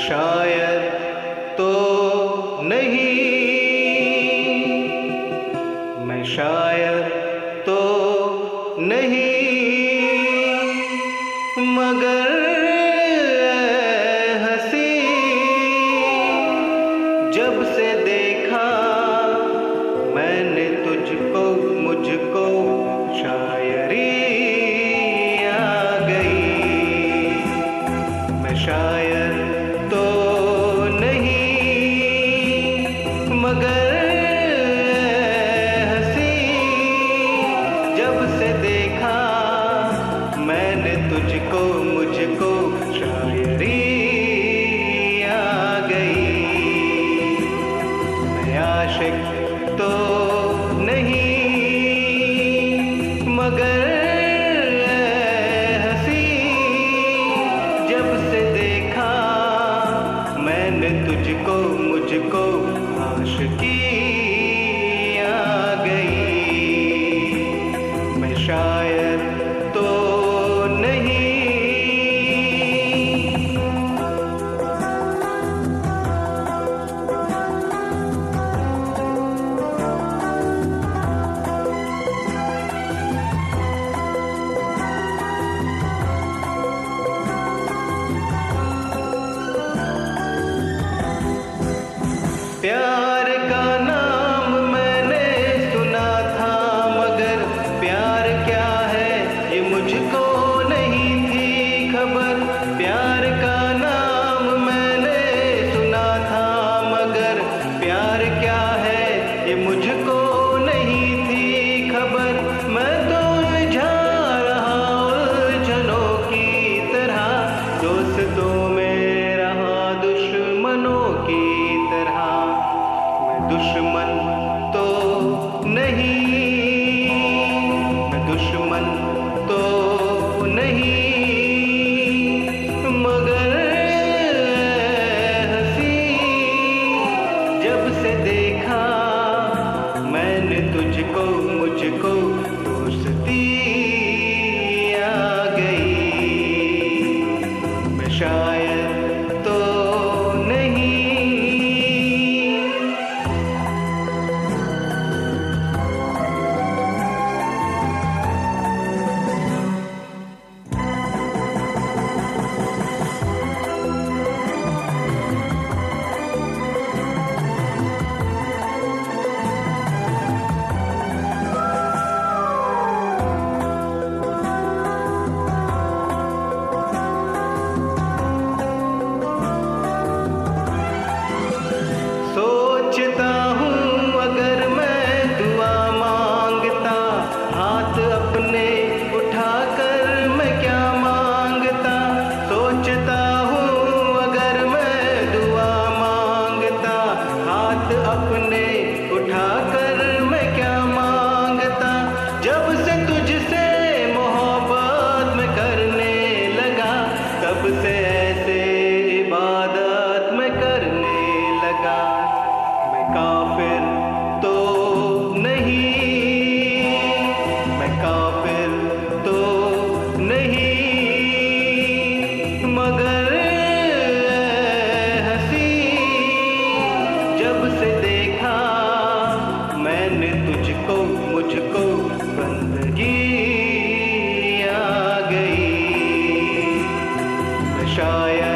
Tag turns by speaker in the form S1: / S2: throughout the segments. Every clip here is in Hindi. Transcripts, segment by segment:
S1: शायर तो नहीं। मैं शायर तो नहीं। दुश्मन तो नहीं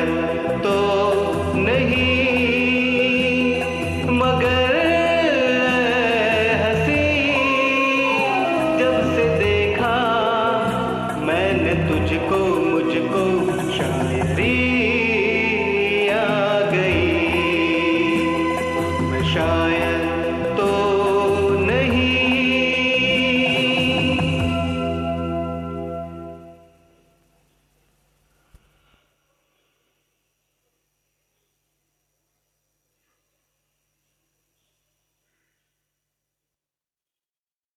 S1: Amen.